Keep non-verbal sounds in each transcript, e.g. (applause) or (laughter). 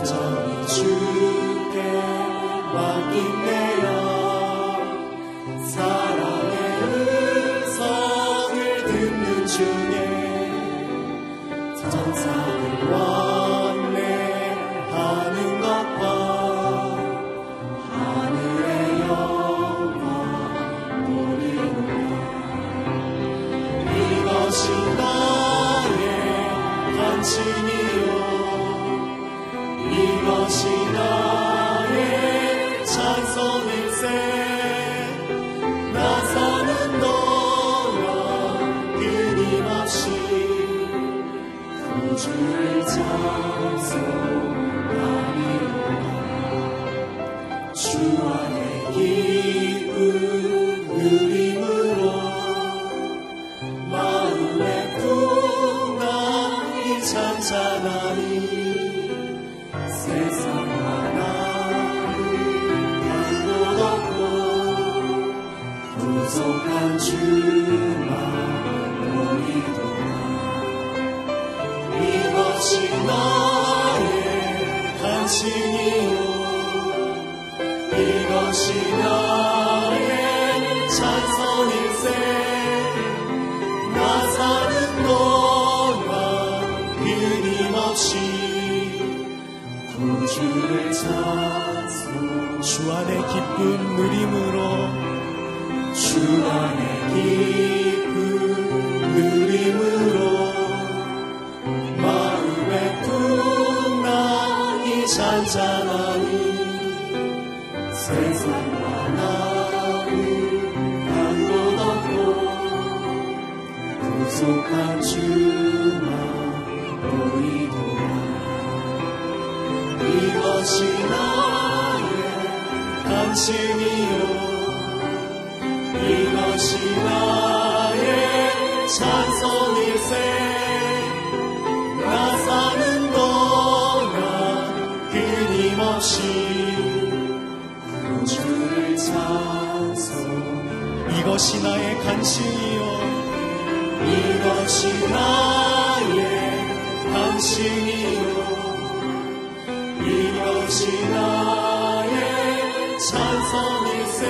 온전히 주께 맡긴내 이것이 나의 간신이요. 이것이 나의 간신이요. 이것이 나의 찬성일세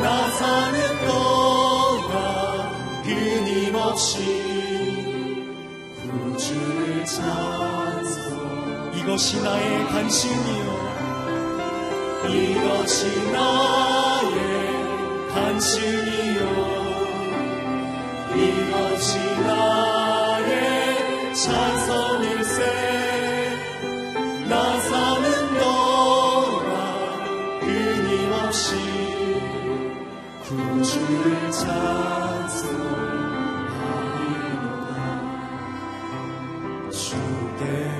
나 사는 동안 끊임없이 구주를 찬송 이것이 나의 간신이요. 이것이 나의 한심이요 이것이 나의 찬성일세. 나 사는 너라 끊임없이 구주를 찬송하리로다. 주께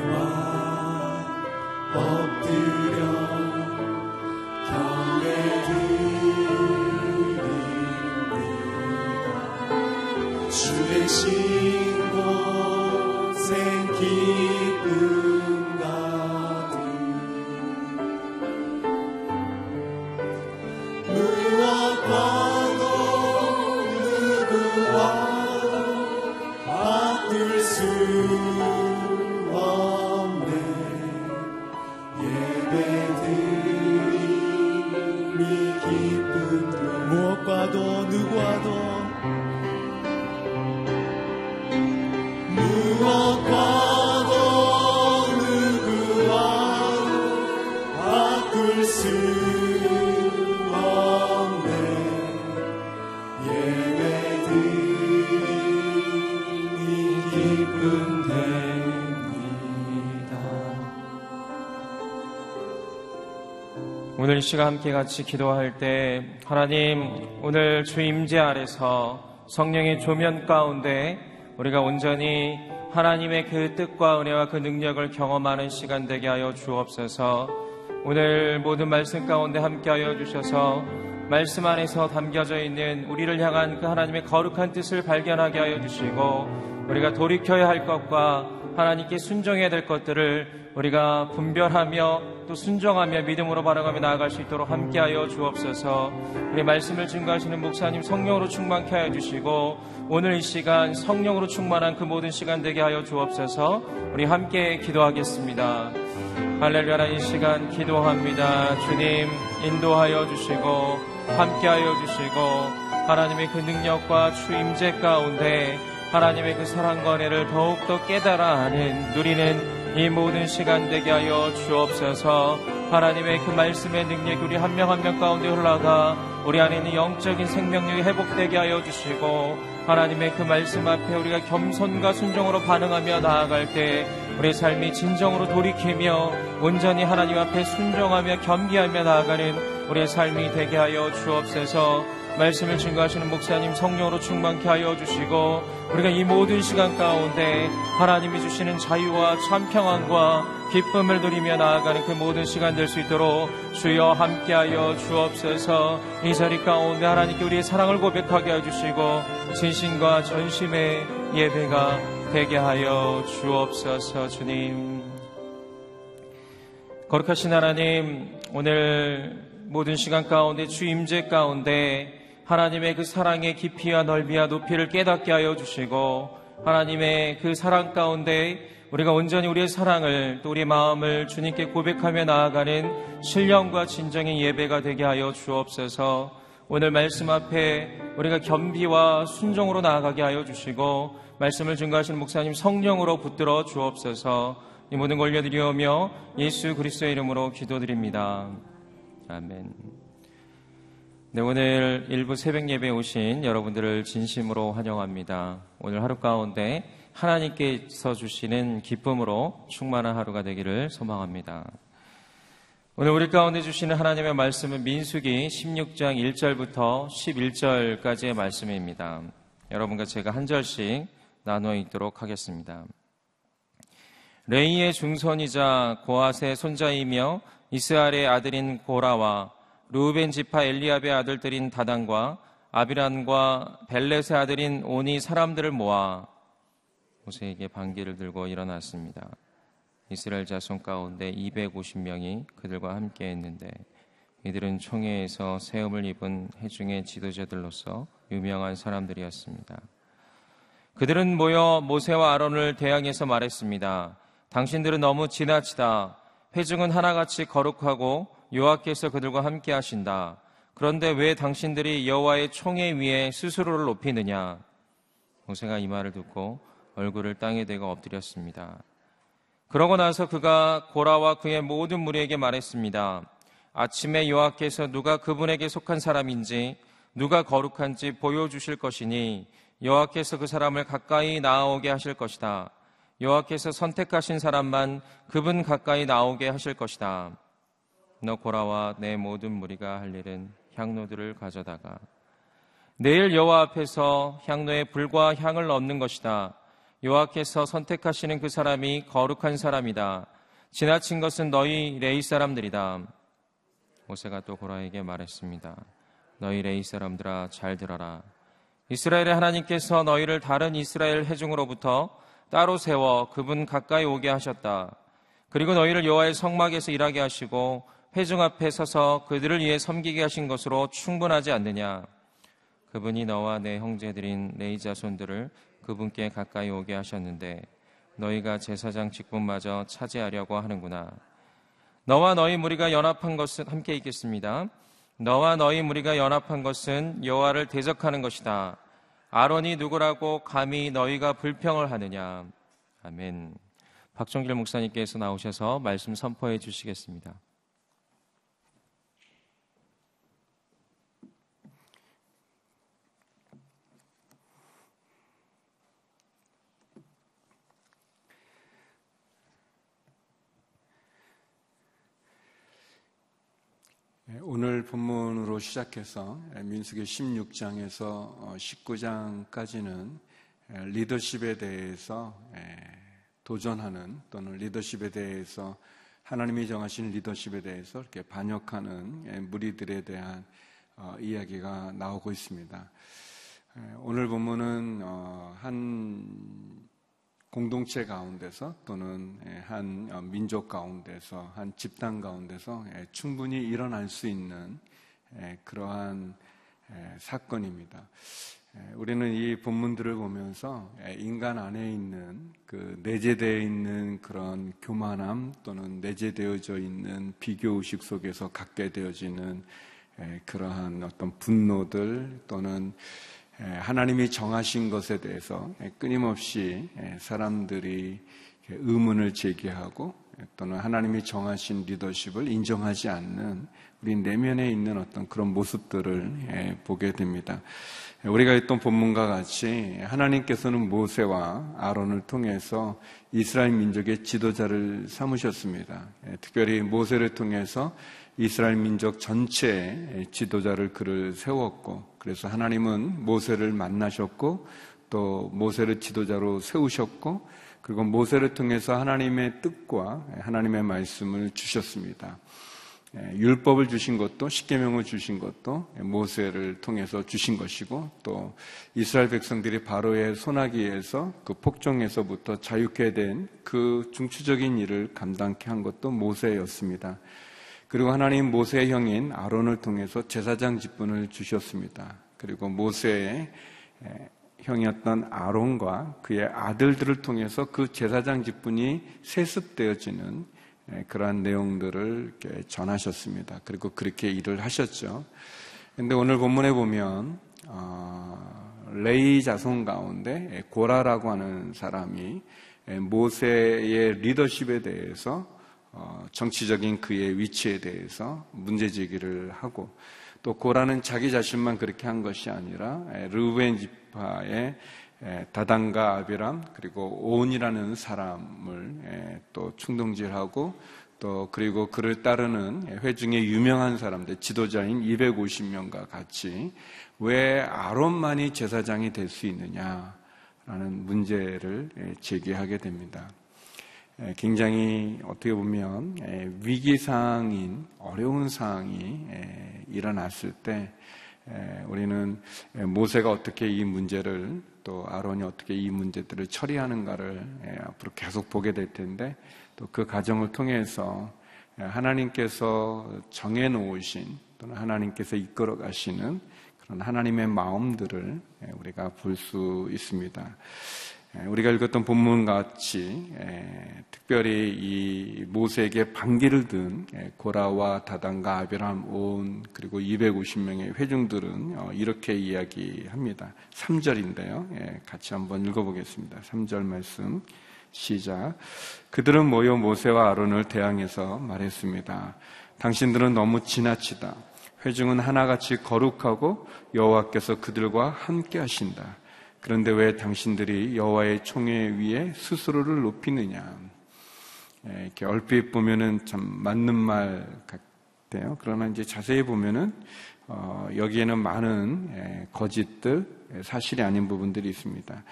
오늘 이 시간 함께 같이 기도할 때 하나님 오늘 주 임재 아래서 성령의 조면 가운데 우리가 온전히 하나님의 그 뜻과 은혜와 그 능력을 경험하는 시간 되게 하여 주옵소서. 오늘 모든 말씀 가운데 함께 하여 주셔서 말씀 안에서 담겨져 있는 우리를 향한 그 하나님의 거룩한 뜻을 발견하게 하여 주시고 우리가 돌이켜야 할 것과 하나님께 순종해야 될 것들을 우리가 분별하며 또 순종하며 믿음으로 바라가며 나아갈 수 있도록 함께하여 주옵소서. 우리 말씀을 증거하시는 목사님 성령으로 충만케 하여 주시고 오늘 이 시간 성령으로 충만한 그 모든 시간 되게 하여 주옵소서. 우리 함께 기도하겠습니다. 할렐루야 이 시간 기도합니다. 주님 인도하여 주시고 함께하여 주시고 하나님의 그 능력과 주임재 가운데 하나님의 그 사랑과 은혜를 더욱더 깨달아 하는 누리는 이 모든 시간 되게 하여 주옵소서. 하나님의 그 말씀의 능력이 우리 한 명 한 명 가운데 흘러가 우리 안에 있는 영적인 생명력이 회복되게 하여 주시고 하나님의 그 말씀 앞에 우리가 겸손과 순종으로 반응하며 나아갈 때 우리의 삶이 진정으로 돌이키며 온전히 하나님 앞에 순종하며 겸비하며 나아가는 우리의 삶이 되게 하여 주옵소서 말씀을 증거하시는 목사님 성령으로 충만케 하여 주시고 우리가 이 모든 시간 가운데 하나님이 주시는 자유와 참 평안과 기쁨을 누리며 나아가는 그 모든 시간 될 수 있도록 주여 함께하여 주옵소서. 이 자리 가운데 하나님께 우리의 사랑을 고백하게 해주시고 진심과 전심의 예배가 되게 하여 주옵소서 주님. 거룩하신 하나님 오늘 모든 시간 가운데 주 임재 가운데 하나님의 그 사랑의 깊이와 넓이와 높이를 깨닫게 하여 주시고 하나님의 그 사랑 가운데 우리가 온전히 우리의 사랑을 또 우리의 마음을 주님께 고백하며 나아가는 신령과 진정의 예배가 되게 하여 주옵소서 오늘 말씀 앞에 우리가 겸비와 순종으로 나아가게 하여 주시고 말씀을 증거하시는 목사님 성령으로 붙들어 주옵소서 이 모든 걸 올려드리오며 예수 그리스도의 이름으로 기도드립니다. 아멘. 네, 오늘 일부 새벽 예배에 오신 여러분들을 진심으로 환영합니다. 오늘 하루 가운데 하나님께서 주시는 기쁨으로 충만한 하루가 되기를 소망합니다. 오늘 우리 가운데 주시는 하나님의 말씀은 민수기 16장 1절부터 11절까지의 말씀입니다. 여러분과 제가 한 절씩 나누어 읽도록 하겠습니다. 레이의 중선이자 고아의 손자이며 이스라엘의 아들인 고라와 루벤 지파 엘리압의 아들들인 다단과 아비란과 벨렛의 아들인 온이 사람들을 모아 모세에게 반기를 들고 일어났습니다. 이스라엘 자손 가운데 250명이 그들과 함께 했는데 이들은 총회에서 세움을 입은 해중의 지도자들로서 유명한 사람들이었습니다. 그들은 모여 모세와 아론을 대항해서 말했습니다. 당신들은 너무 지나치다. 회중은 하나같이 거룩하고 여호와께서 그들과 함께 하신다. 그런데 왜 당신들이 여호와의 총에 위에 스스로를 높이느냐? 모세가 이 말을 듣고 얼굴을 땅에 대고 엎드렸습니다. 그러고 나서 그가 고라와 그의 모든 무리에게 말했습니다. 아침에 여호와께서 누가 그분에게 속한 사람인지 누가 거룩한지 보여주실 것이니 여호와께서 그 사람을 가까이 나아오게 하실 것이다. 여호와께서 선택하신 사람만 그분 가까이 나오게 하실 것이다. 너 고라와 내 모든 무리가 할 일은 향로들을 가져다가 내일 여호와 앞에서 향로에 불과 향을 넣는 것이다. 여호와께서 선택하시는 그 사람이 거룩한 사람이다. 지나친 것은 너희 레이 사람들이다. 모세가 또 고라에게 말했습니다. 너희 레이 사람들아 잘 들어라. 이스라엘의 하나님께서 너희를 다른 이스라엘 회중으로부터 따로 세워 그분 가까이 오게 하셨다. 그리고 너희를 여호와의 성막에서 일하게 하시고 회중 앞에 서서 그들을 위해 섬기게 하신 것으로 충분하지 않느냐? 그분이 너와 내 형제들인 내 자손들을 그분께 가까이 오게 하셨는데 너희가 제사장 직분마저 차지하려고 하는구나. 너와 너희 무리가 연합한 것은 함께 있겠습니다. 너와 너희 무리가 연합한 것은 여호와를 대적하는 것이다. 아론이 누구라고 감히 너희가 불평을 하느냐. 아멘. 박정길 목사님께서 나오셔서 말씀 선포해 주시겠습니다. 오늘 본문으로 시작해서 예, 민수기 16장에서 19장까지는 예, 리더십에 대해서 도전하는 또는 리더십에 대해서 하나님이 정하신 리더십에 대해서 이렇게 반역하는 무리들에 대한 어, 이야기가 나오고 있습니다. 오늘 본문은 어, 한 공동체 가운데서 또는 예, 한 어, 민족 가운데서 한 집단 가운데서 예, 충분히 일어날 수 있는 예, 그러한 사건입니다. 우리는 이 본문들을 보면서 인간 안에 있는 그 내재되어 있는 그런 교만함 또는 내재되어져 있는 비교 의식 속에서 갖게 되어지는 그러한 어떤 분노들 또는 예, 하나님이 정하신 것에 대해서 끊임없이 예, 사람들이 의문을 제기하고 또는 하나님이 정하신 리더십을 인정하지 않는 우리 내면에 있는 어떤 그런 모습들을 예, 보게 됩니다. 우리가 했던 본문과 같이 하나님께서는 모세와 아론을 통해서 이스라엘 민족의 지도자를 삼으셨습니다. 특별히 모세를 통해서 이스라엘 민족 전체의 지도자를 그를 세웠고 그래서 하나님은 모세를 만나셨고 또 모세를 지도자로 세우셨고 그리고 모세를 통해서 하나님의 뜻과 하나님의 말씀을 주셨습니다. 예, 율법을 주신 것도 십계명을 주신 것도 모세를 통해서 주신 것이고 또 이스라엘 백성들이 바로의 소나기에서 그 폭정에서부터 자유케 된 그 중추적인 일을 감당케 한 것도 모세였습니다. 그리고 하나님 모세의 형인 아론을 통해서 제사장 직분을 주셨습니다. 그리고 모세의 형이었던 아론과 그의 아들들을 통해서 그 제사장 직분이 세습되어지는 그러한 내용들을 전하셨습니다. 그리고 그렇게 일을 하셨죠. 근데 오늘 본문에 보면 어, 레이 자손 가운데 고라라고 하는 사람이 모세의 리더십에 대해서 어, 정치적인 그의 위치에 대해서 문제 제기를 하고 또 고라는 자기 자신만 그렇게 한 것이 아니라 르우벤 지파의 다단과 아비람 그리고 온이라는 사람을 또 충동질하고 또 그리고 그를 따르는 회중의 유명한 사람들 지도자인 250명과 같이 왜 아론만이 제사장이 될 수 있느냐라는 문제를 제기하게 됩니다. 굉장히 어떻게 보면 위기 상황인 어려운 상황이 일어났을 때 우리는 모세가 어떻게 이 문제를 또 아론이 어떻게 이 문제들을 처리하는가를 앞으로 계속 보게 될 텐데 또 그 과정을 통해서 하나님께서 정해 놓으신 또는 하나님께서 이끌어 가시는 그런 하나님의 마음들을 우리가 볼 수 있습니다. 예, 우리가 읽었던 본문 같이 예, 특별히 이 모세에게 반기를 든 예, 고라와 다단과 아비람 온 그리고 250명의 회중들은 어, 이렇게 이야기합니다. 3절인데요. 같이 한번 읽어보겠습니다. 3절 말씀 시작. 그들은 모여 모세와 아론을 대항해서 말했습니다. 당신들은 너무 지나치다. 회중은 하나같이 거룩하고 여호와께서 그들과 함께 하신다. 그런데 왜 당신들이 여호와의 총회 위에 스스로를 높이느냐? 예, 이렇게 얼핏 보면은 참 맞는 말 같아요. 그러나 이제 자세히 보면은 어, 여기에는 많은 예, 거짓들, 예, 사실이 아닌 부분들이 있습니다.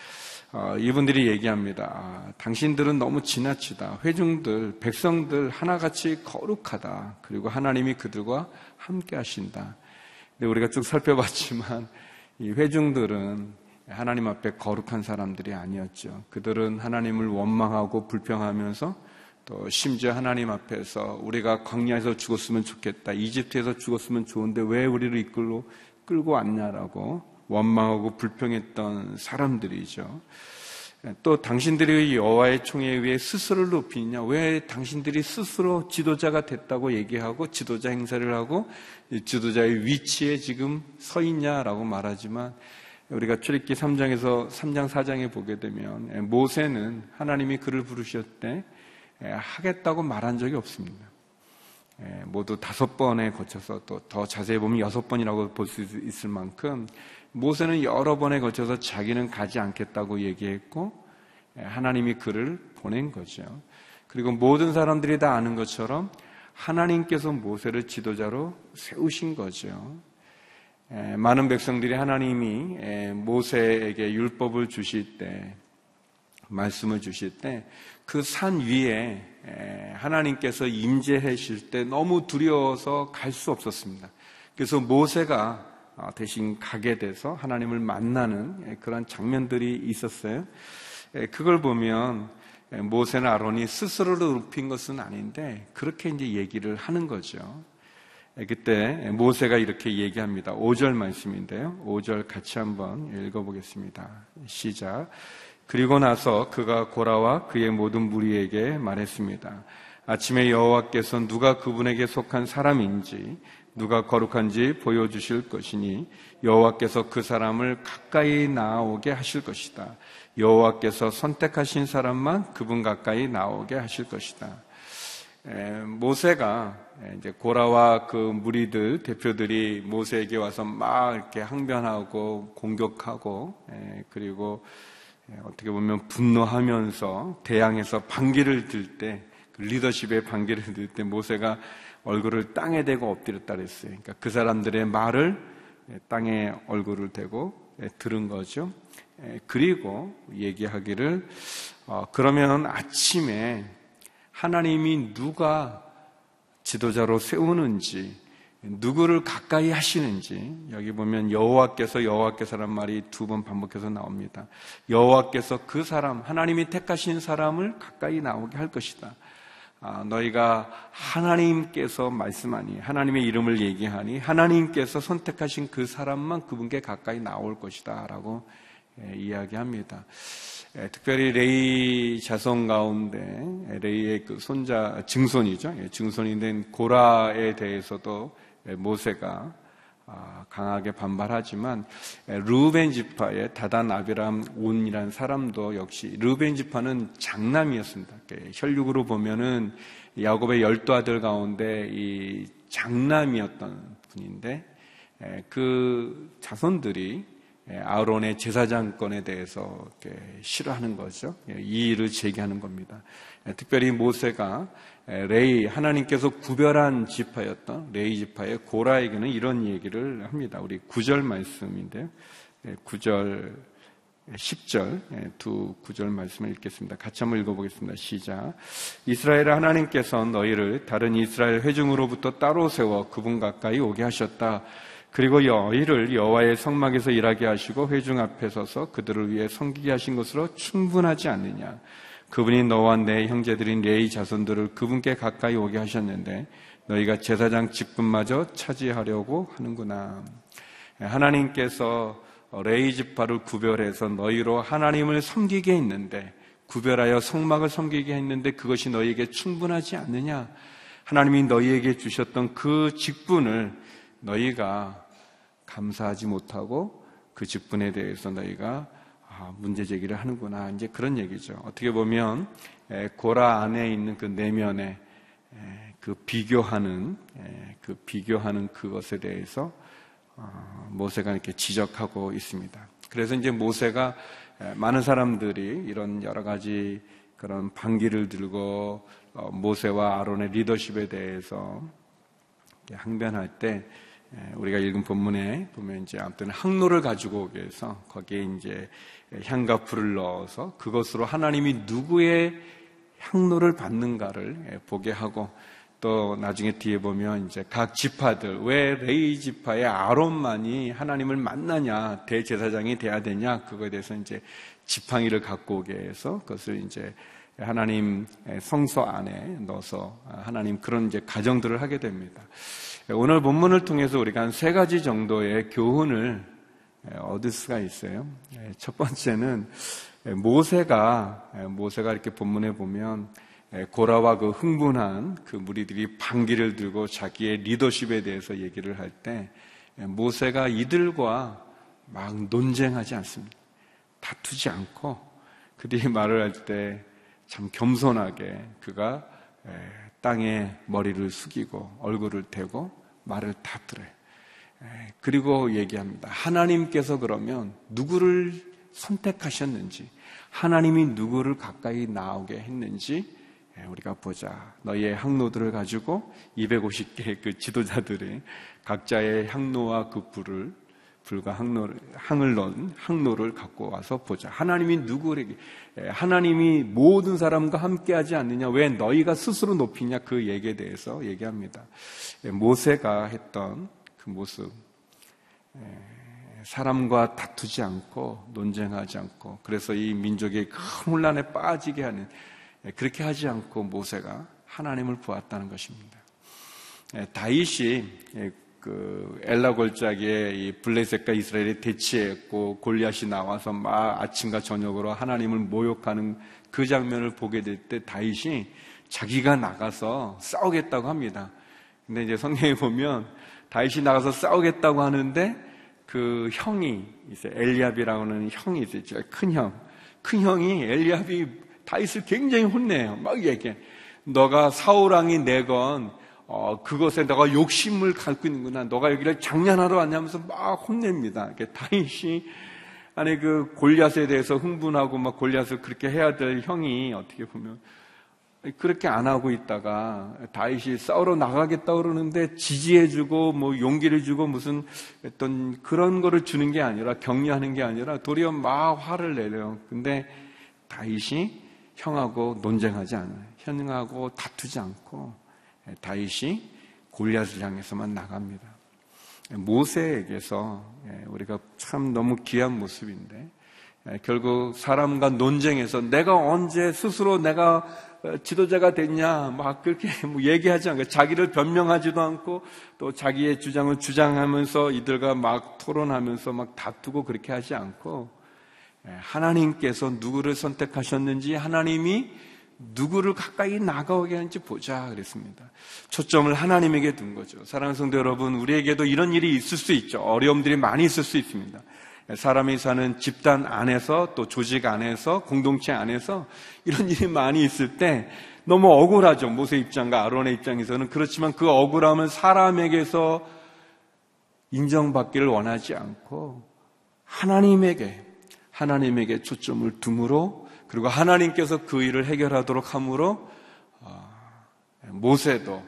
어, 이분들이 얘기합니다. 아, 당신들은 너무 지나치다. 회중들, 백성들 하나같이 거룩하다. 그리고 하나님이 그들과 함께 하신다. 근데 우리가 쭉 살펴봤지만 (laughs) 이 회중들은 하나님 앞에 거룩한 사람들이 아니었죠. 그들은 하나님을 원망하고 불평하면서 또 심지어 하나님 앞에서 우리가 광야에서 죽었으면 좋겠다. 이집트에서 죽었으면 좋은데 왜 우리를 이끌로 끌고 왔냐라고 원망하고 불평했던 사람들이죠. 또 당신들이 여호와의 총에 의해 스스로를 높이냐? 왜 당신들이 스스로 지도자가 됐다고 얘기하고 지도자 행사를 하고 지도자의 위치에 지금 서 있냐라고 말하지만 우리가 출애기 3장에서 3장 4장에 보게 되면 예, 모세는 하나님이 그를 부르셨을 때 예, 하겠다고 말한 적이 없습니다. 예, 모두 다섯 번에 거쳐서 또 더 자세히 보면 여섯 번이라고 볼 수 있을 만큼 모세는 여러 번에 거쳐서 자기는 가지 않겠다고 얘기했고 하나님이 그를 보낸 거죠. 그리고 모든 사람들이 다 아는 것처럼 하나님께서 모세를 지도자로 세우신 거죠. 많은 백성들이 하나님이 모세에게 율법을 주실 때, 말씀을 주실 때, 그 산 위에 하나님께서 임재하실 때 너무 두려워서 갈 수 없었습니다. 그래서 모세가 어, 대신 가게 돼서 하나님을 만나는 그런 장면들이 있었어요. 그걸 보면 모세나 아론이 스스로를 높인 것은 아닌데 그렇게 이제 얘기를 하는 거죠. 그때 모세가 이렇게 얘기합니다. 5절 말씀인데요. 5절 같이 한번 읽어보겠습니다. 시작. 그리고 나서 그가 고라와 그의 모든 무리에게 말했습니다. 아침에 여호와께서 누가 그분에게 속한 사람인지 누가 거룩한지 보여주실 것이니 여호와께서 그 사람을 가까이 나오게 하실 것이다. 여호와께서 선택하신 사람만 그분 가까이 나오게 하실 것이다. 에, 모세가 이제 고라와 그 무리들 대표들이 모세에게 와서 막 이렇게 항변하고 공격하고 에, 그리고 어떻게 보면 분노하면서 대항해서 반기를 들때 그 리더십의 반기를 들 때 모세가 얼굴을 땅에 대고 엎드렸다 그랬어요. 그러니까 그 사람들의 말을 땅에 얼굴을 대고 들은 거죠. 그리고 얘기하기를 어, 그러면 아침에 하나님이 누가 지도자로 세우는지 누구를 가까이 하시는지 여기 보면 여호와께서 여호와께서란 말이 두 번 반복해서 나옵니다. 여호와께서 그 사람 하나님이 택하신 사람을 가까이 나오게 할 것이다. 아, 너희가 하나님께서 말씀하니 하나님의 이름을 얘기하니 하나님께서 선택하신 그 사람만 그분께 가까이 나올 것이다라고 예, 이야기합니다. 예, 특별히 레이 자손 가운데 레이의 그 손자 증손이죠. 예, 증손이 된 고라에 대해서도 모세가 아, 강하게 반발하지만 루벤 지파의 다단 아비람 온이라는 사람도 역시 루벤 지파는 장남이었습니다. 혈육으로 보면은 야곱의 열두 아들 가운데 이 장남이었던 분인데 그 자손들이 아론의 제사장권에 대해서 싫어하는 거죠. 이 일을 제기하는 겁니다. 특별히 모세가 레위 하나님께서 구별한 지파였던 레위 지파의 고라에게는 이런 얘기를 합니다. 우리 9절 말씀인데요. 9절 10절 두 구절 말씀을 읽겠습니다. 같이 한번 읽어보겠습니다. 시작. 이스라엘 하나님께서 너희를 다른 이스라엘 회중으로부터 따로 세워 그분 가까이 오게 하셨다. 그리고 너희를 여호와의 성막에서 일하게 하시고 회중 앞에 서서 그들을 위해 섬기게 하신 것으로 충분하지 않느냐. 그분이 너와 내 형제들인 레이 자손들을 그분께 가까이 오게 하셨는데 너희가 제사장 직분마저 차지하려고 하는구나. 하나님께서 레이 지파를 구별해서 너희로 하나님을 섬기게 했는데 구별하여 성막을 섬기게 했는데 그것이 너희에게 충분하지 않느냐? 하나님이 너희에게 주셨던 그 직분을 너희가 감사하지 못하고 그 직분에 대해서 너희가 아, 문제 제기를 하는구나. 이제 그런 얘기죠. 어떻게 보면 고라 안에 있는 그 내면에 그 비교하는 그 비교하는 그것에 대해서 어, 모세가 이렇게 지적하고 있습니다. 그래서 이제 모세가 많은 사람들이 이런 여러 가지 그런 반기를 들고 어, 모세와 아론의 리더십에 대해서 항변할 때 우리가 읽은 본문에 보면 이제 아무튼 항로를 가지고 오기 위해서 거기에 이제 향과 불을 넣어서 그것으로 하나님이 누구의 향로를 받는가를 보게 하고 또 나중에 뒤에 보면 이제 각 지파들 왜 레이 지파의 아론만이 하나님을 만나냐 대제사장이 돼야 되냐 그거에 대해서 이제 지팡이를 갖고 오게 해서 그것을 이제 하나님 성서 안에 넣어서 하나님 그런 이제 가정들을 하게 됩니다. 오늘 본문을 통해서 우리가 한 세 가지 정도의 교훈을 얻을 수가 있어요. 첫 번째는 모세가 모세가 이렇게 본문에 보면 고라와 그 흥분한 그 무리들이 방기를 들고 자기의 리더십에 대해서 얘기를 할 때 모세가 이들과 막 논쟁하지 않습니다. 다투지 않고 그들이 말을 할 때 참 겸손하게 그가 땅에 머리를 숙이고 얼굴을 대고 말을 다 들어요. 그리고 얘기합니다. 하나님께서 그러면 누구를 선택하셨는지, 하나님이 누구를 가까이 나오게 했는지 우리가 보자. 너희의 항로들을 가지고 250개의 그 지도자들의 각자의 항로와 그 불을 불과 항로를, 항을 넣은 항로를 갖고 와서 보자. 하나님이 누구에게, 하나님이 모든 사람과 함께 하지 않느냐? 왜 너희가 스스로 높이냐? 그 얘기에 대해서 얘기합니다. 모세가 했던 그 모습. 사람과 다투지 않고 논쟁하지 않고 그래서 이 민족의 큰 혼란에 빠지게 하는 그렇게 하지 않고 모세가 하나님을 보았다는 것입니다. 다윗이 그 엘라 골짜기에 이 블레셋과 이스라엘이 대치했고 골리앗이 나와서 막 아침과 저녁으로 하나님을 모욕하는 그 장면을 보게 될 때 다윗이 자기가 나가서 싸우겠다고 합니다. 근데 이제 성경에 보면 다윗이 나가서 싸우겠다고 하는데 그 형이 이제 엘리압이라고 하는 형이 있어요. 큰 형. 큰 형이 엘리압이 다윗을 굉장히 혼내요. 막 얘기해. 너가 사우랑이 내건 어, 그것에 너가 욕심을 갖고 있는구나. 너가 여기를 장난하러 왔냐면서 막 혼냅니다. 다윗이 아니 그 골리앗에 대해서 흥분하고 막 골리앗을 그렇게 해야 될 형이 어떻게 보면 그렇게 안 하고 있다가 다윗이 싸우러 나가겠다 그러는데 지지해주고 뭐 용기를 주고 무슨 어떤 그런 거를 주는 게 아니라 격려하는 게 아니라 도리어 막 화를 내려요. 근데 다윗이 형하고 논쟁하지 않아요. 형하고 다투지 않고 다윗이 골리앗을 향해서만 나갑니다. 모세에게서 예, 우리가 참 너무 귀한 모습인데 예, 결국 사람과 논쟁해서 내가 언제 스스로 내가 어, 지도자가 됐냐 막 그렇게 (laughs) 뭐 얘기하지 않고 자기를 변명하지도 않고 또 자기의 주장을 주장하면서 이들과 막 토론하면서 막 다투고 그렇게 하지 않고 예, 하나님께서 누구를 선택하셨는지 하나님이 누구를 가까이 나가오게 하는지 보자 그랬습니다. 초점을 하나님에게 둔 거죠. 사랑하는 성도 여러분, 우리에게도 이런 일이 있을 수 있죠. 어려움들이 많이 있을 수 있습니다. 사람이 사는 집단 안에서 또 조직 안에서 공동체 안에서 이런 일이 많이 있을 때 너무 억울하죠. 모세 입장과 아론의 입장에서는 그렇지만 그 억울함을 사람에게서 인정받기를 원하지 않고 하나님에게 하나님에게 초점을 둠으로 그리고 하나님께서 그 일을 해결하도록 함으로 어, 모세도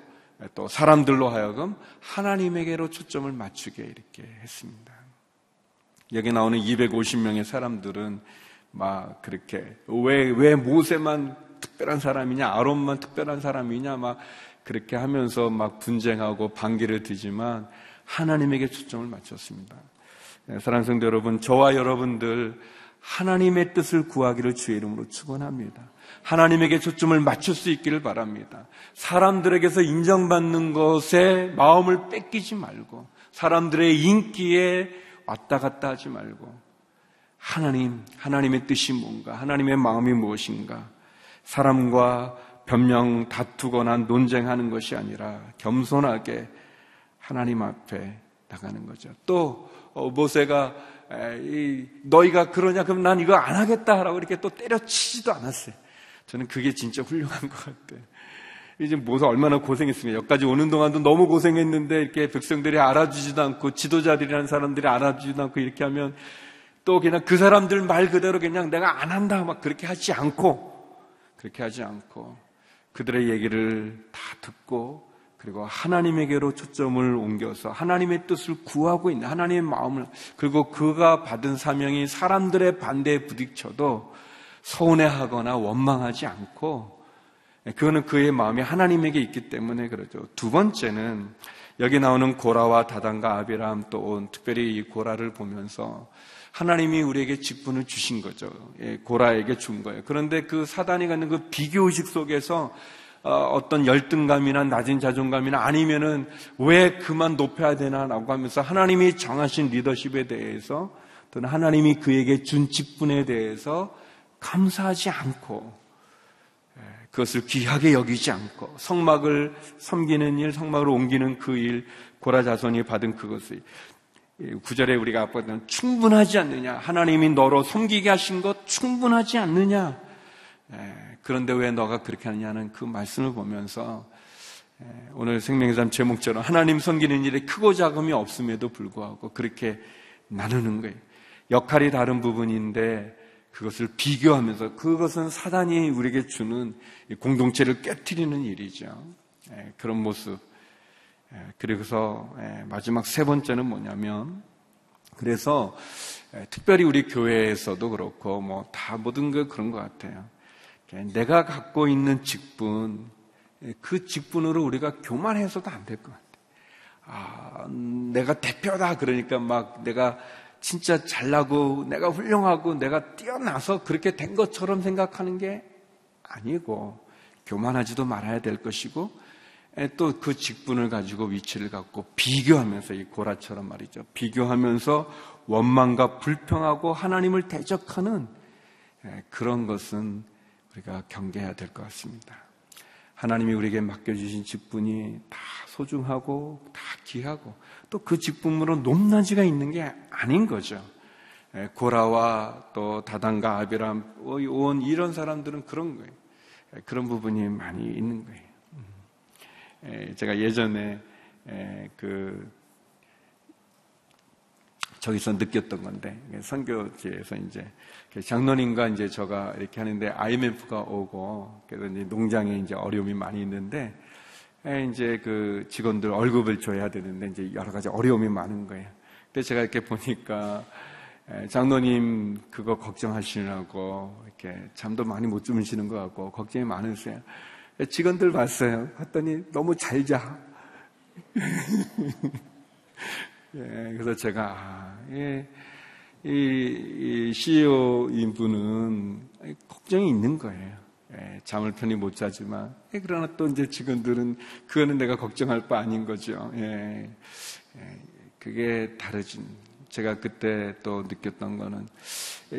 또 사람들로 하여금 하나님에게로 초점을 맞추게 이렇게 했습니다. 여기 나오는 250명의 사람들은 막 그렇게 왜, 왜 모세만 특별한 사람이냐, 아론만 특별한 사람이냐, 막 그렇게 하면서 막 분쟁하고 반기를 드지만 하나님에게 초점을 맞췄습니다. 네, 사랑하는 성도 여러분, 저와 여러분들 하나님의 뜻을 구하기를 주의 이름으로 축원합니다. 하나님에게 초점을 맞출 수 있기를 바랍니다. 사람들에게서 인정받는 것에 마음을 뺏기지 말고 사람들의 인기에 왔다 갔다 하지 말고 하나님, 하나님의 뜻이 뭔가, 하나님의 마음이 무엇인가, 사람과 변명 다투거나 논쟁하는 것이 아니라 겸손하게 하나님 앞에 나가는 거죠. 또 어, 모세가 너희가 그러냐 그럼 난 이거 안 하겠다라고 이렇게 또 때려치지도 않았어요. 저는 그게 진짜 훌륭한 것 같아요. 이제 모세 얼마나 고생했습니까? 여기까지 오는 동안도 너무 고생했는데 이렇게 백성들이 알아주지도 않고 지도자들이라는 사람들이 알아주지도 않고 이렇게 하면 또 그냥 그 사람들 말 그대로 그냥 내가 안 한다 막 그렇게 하지 않고 그렇게 하지 않고 그들의 얘기를 다 듣고 그리고 하나님에게로 초점을 옮겨서 하나님의 뜻을 구하고 있는 하나님의 마음을 그리고 그가 받은 사명이 사람들의 반대에 부딪혀도 서운해하거나 원망하지 않고 그거는 그의 마음이 하나님에게 있기 때문에 그러죠. 두 번째는 여기 나오는 고라와 다단과 아비람 또 특별히 이 고라를 보면서 하나님이 우리에게 직분을 주신 거죠. 예, 고라에게 준 거예요. 그런데 그 사단이 갖는 그 비교의식 속에서 어, 어떤 열등감이나 낮은 자존감이나 아니면은 왜 그만 높여야 되나라고 하면서 하나님이 정하신 리더십에 대해서 또는 하나님이 그에게 준 직분에 대해서 감사하지 않고 예, 그것을 귀하게 여기지 않고 성막을 섬기는 일, 성막을 옮기는 그 일, 고라 자손이 받은 그것을 구절에 우리가 봤던 충분하지 않느냐? 하나님이 너로 섬기게 하신 것 충분하지 않느냐? 예, 그런데 왜 너가 그렇게 하느냐는 그 말씀을 보면서 오늘 생명의담 제목처럼 하나님 섬기는 일에 크고 작음이 없음에도 불구하고 그렇게 나누는 거예요. 역할이 다른 부분인데 그것을 비교하면서 그것은 사단이 우리에게 주는 공동체를 깨뜨리는 일이죠. 예, 그런 모습. 예, 그리고서 예, 마지막 세 번째는 뭐냐면 그래서 특별히 우리 교회에서도 그렇고 뭐 다 모든 게 그런 것 같아요. 내가 갖고 있는 직분 그 직분으로 우리가 교만해서도 안 될 것 같아요. 아, 내가 대표다 그러니까 막 내가 진짜 잘나고 내가 훌륭하고 내가 뛰어나서 그렇게 된 것처럼 생각하는 게 아니고 교만하지도 말아야 될 것이고 또 그 직분을 가지고 위치를 갖고 비교하면서 이 고라처럼 말이죠. 비교하면서 원망과 불평하고 하나님을 대적하는 그런 것은 우리가 경계해야 될 것 같습니다. 하나님이 우리에게 맡겨주신 직분이 다 소중하고 다 귀하고 또 그 직분으로 높낮이가 있는 게 아닌 거죠. 고라와 또 다단과 아비람, 온 이런 사람들은 그런 거예요. 그런 부분이 많이 있는 거예요. 음. 제가 예전에 그 저기서 느꼈던 건데 선교지에서 이제 장로님과 이제 제가 이렇게 하는데 IMF가 오고 그래서 이제 농장에 이제 어려움이 많이 있는데 이제 그 직원들 월급을 줘야 되는데 이제 여러 가지 어려움이 많은 거예요. 근데 제가 이렇게 보니까 장로님 그거 걱정하시느라고 이렇게 잠도 많이 못 주무시는 것 같고 걱정이 많으세요. 직원들 봤어요. 봤더니 너무 잘 자. (laughs) 예, 그래서 제가 아, 예, 이, 이 CEO인 분은 걱정이 있는 거예요. 예, 잠을 편히 못 자지만 예, 그러나 또 이제 직원들은 그거는 내가 걱정할 바 아닌 거죠. 예, 예, 그게 다르진. 제가 그때 또 느꼈던 거는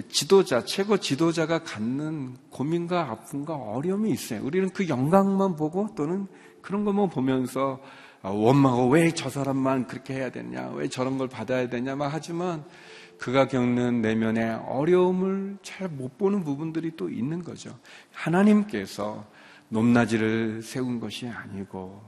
지도자, 최고 지도자가 갖는 고민과 아픔과 어려움이 있어요. 우리는 그 영광만 보고 또는 그런 것만 보면서 아, 원망하고 왜 저 사람만 그렇게 해야 되냐, 왜 저런 걸 받아야 되냐, 막 하지만 그가 겪는 내면의 어려움을 잘 못 보는 부분들이 또 있는 거죠. 하나님께서 높낮이를 세운 것이 아니고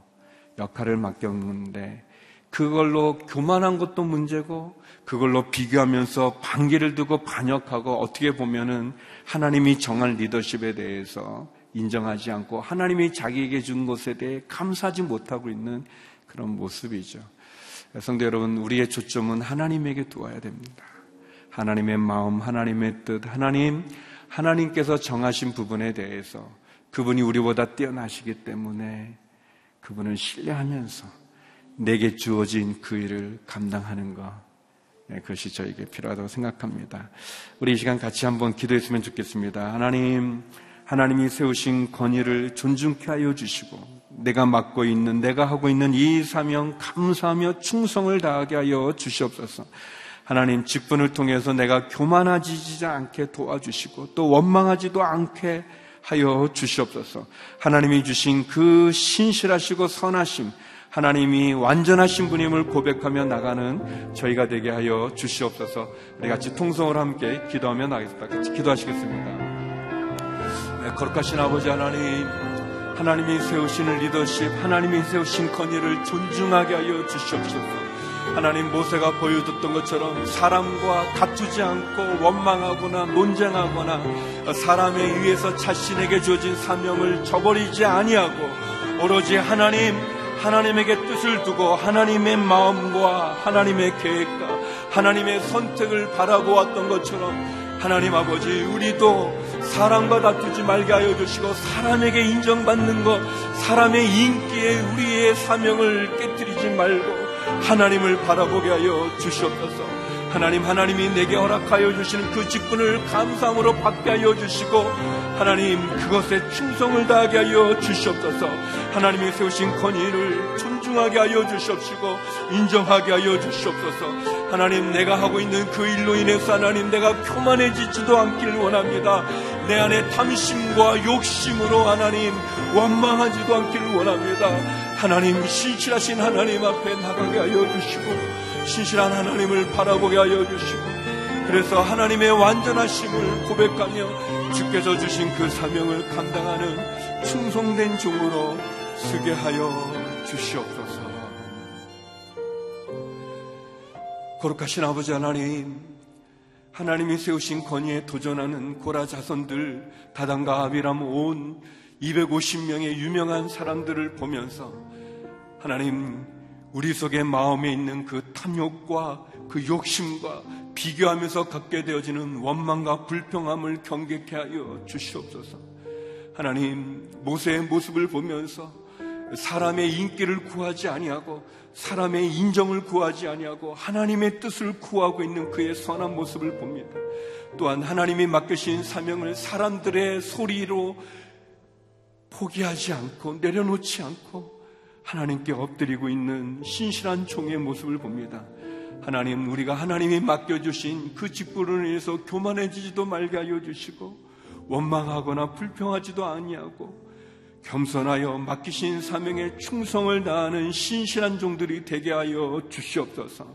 역할을 맡겼는데 그걸로 교만한 것도 문제고 그걸로 비교하면서 반기를 두고 반역하고 어떻게 보면은 하나님이 정한 리더십에 대해서 인정하지 않고 하나님이 자기에게 준 것에 대해 감사하지 못하고 있는 그런 모습이죠. 성도 여러분, 우리의 초점은 하나님에게 두어야 됩니다. 하나님의 마음, 하나님의 뜻, 하나님, 하나님께서 정하신 부분에 대해서 그분이 우리보다 뛰어나시기 때문에 그분을 신뢰하면서 내게 주어진 그 일을 감당하는 것. 네, 그것이 저에게 필요하다고 생각합니다. 우리 이 시간 같이 한번 기도했으면 좋겠습니다. 하나님, 하나님이 세우신 권위를 존중케 하여 주시고 내가 맡고 있는 내가 하고 있는 이 사명 감사하며 충성을 다하게 하여 주시옵소서. 하나님 직분을 통해서 내가 교만하지 않게 도와주시고 또 원망하지도 않게 하여 주시옵소서. 하나님이 주신 그 신실하시고 선하심 하나님이 완전하신 분임을 고백하며 나가는 저희가 되게 하여 주시옵소서. 우리 같이 통성을 함께 기도하며 나가겠습니다. 같이 기도하시겠습니다. 네, 거룩하신 아버지 하나님, 하나님이 세우시는 리더십, 하나님이 세우신 건의를 존중하게 하여 주시옵소서. 하나님 모세가 보여줬던 것처럼 사람과 다투지 않고 원망하거나 논쟁하거나 사람에 의해서 자신에게 주어진 사명을 저버리지 아니하고 오로지 하나님 하나님에게 뜻을 두고 하나님의 마음과 하나님의 계획과 하나님의 선택을 바라보았던 것처럼 하나님 아버지 우리도 사람과 다투지 말게 하여 주시고 사람에게 인정받는 것, 사람의 인기에 우리의 사명을 깨뜨리지 말고 하나님을 바라보게 하여 주시옵소서. 하나님, 하나님이 내게 허락하여 주시는 그 직분을 감사함으로 받게 하여 주시고, 하나님, 그것에 충성을 다하게 하여 주시옵소서. 하나님이 세우신 권위를 존중하게 하여 주시옵시고, 인정하게 하여 주시옵소서. 하나님, 내가 하고 있는 그 일로 인해서 하나님, 내가 교만해지지도 않기를 원합니다. 내 안에 탐심과 욕심으로 하나님 원망하지도 않기를 원합니다. 하나님 신실하신 하나님 앞에 나가게 하여 주시고 신실한 하나님을 바라보게 하여 주시고 그래서 하나님의 완전하심을 고백하며 주께서 주신 그 사명을 감당하는 충성된 종으로 쓰게 하여 주시옵소서. 거룩하신 아버지 하나님 하나님이 세우신 건의에 도전하는 고라 자손들 다단과 아비람 온 250명의 유명한 사람들을 보면서 하나님 우리 속에 마음에 있는 그 탐욕과 그 욕심과 비교하면서 갖게 되어지는 원망과 불평함을 경계케 하여 주시옵소서. 하나님 모세의 모습을 보면서 사람의 인기를 구하지 아니하고 사람의 인정을 구하지 아니하고 하나님의 뜻을 구하고 있는 그의 선한 모습을 봅니다. 또한 하나님이 맡기신 사명을 사람들의 소리로 포기하지 않고 내려놓지 않고 하나님께 엎드리고 있는 신실한 종의 모습을 봅니다. 하나님, 우리가 하나님이 맡겨주신 그 직분을 인해서 교만해지지도 말게 하여 주시고, 원망하거나 불평하지도 아니하고, 겸손하여 맡기신 사명에 충성을 다하는 신실한 종들이 되게 하여 주시옵소서.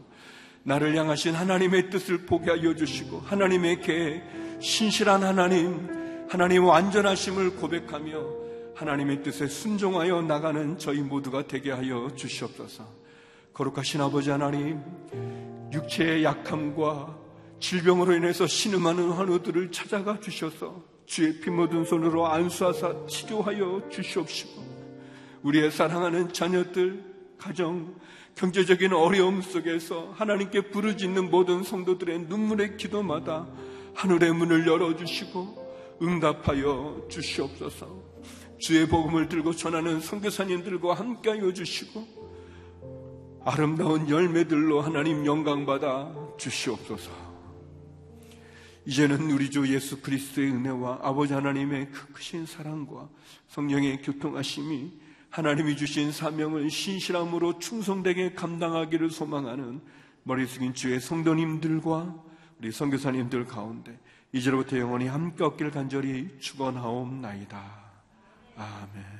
나를 향하신 하나님의 뜻을 보게 하여 주시고, 하나님의 계획, 신실한 하나님, 하나님 완전하심을 고백하며, 하나님의 뜻에 순종하여 나가는 저희 모두가 되게 하여 주시옵소서. 거룩하신 아버지 하나님, 육체의 약함과 질병으로 인해서 신음하는 환우들을 찾아가 주셔서 주의 피 묻은 손으로 안수하사 치료하여 주시옵시고 우리의 사랑하는 자녀들, 가정, 경제적인 어려움 속에서 하나님께 부르짖는 모든 성도들의 눈물의 기도마다 하늘의 문을 열어주시고 응답하여 주시옵소서. 주의 복음을 들고 전하는 선교사님들과 함께하여 주시고 아름다운 열매들로 하나님 영광받아 주시옵소서. 이제는 우리 주 예수 그리스도의 은혜와 아버지 하나님의 그 크신 사랑과 성령의 교통하심이 하나님이 주신 사명을 신실함으로 충성되게 감당하기를 소망하는 머리 숙인 주의 성도님들과 우리 선교사님들 가운데 이제로부터 영원히 함께 얻길 간절히 축원하옵나이다. 아멘.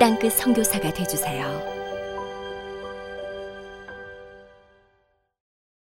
땅끝 선교사가 되주세요.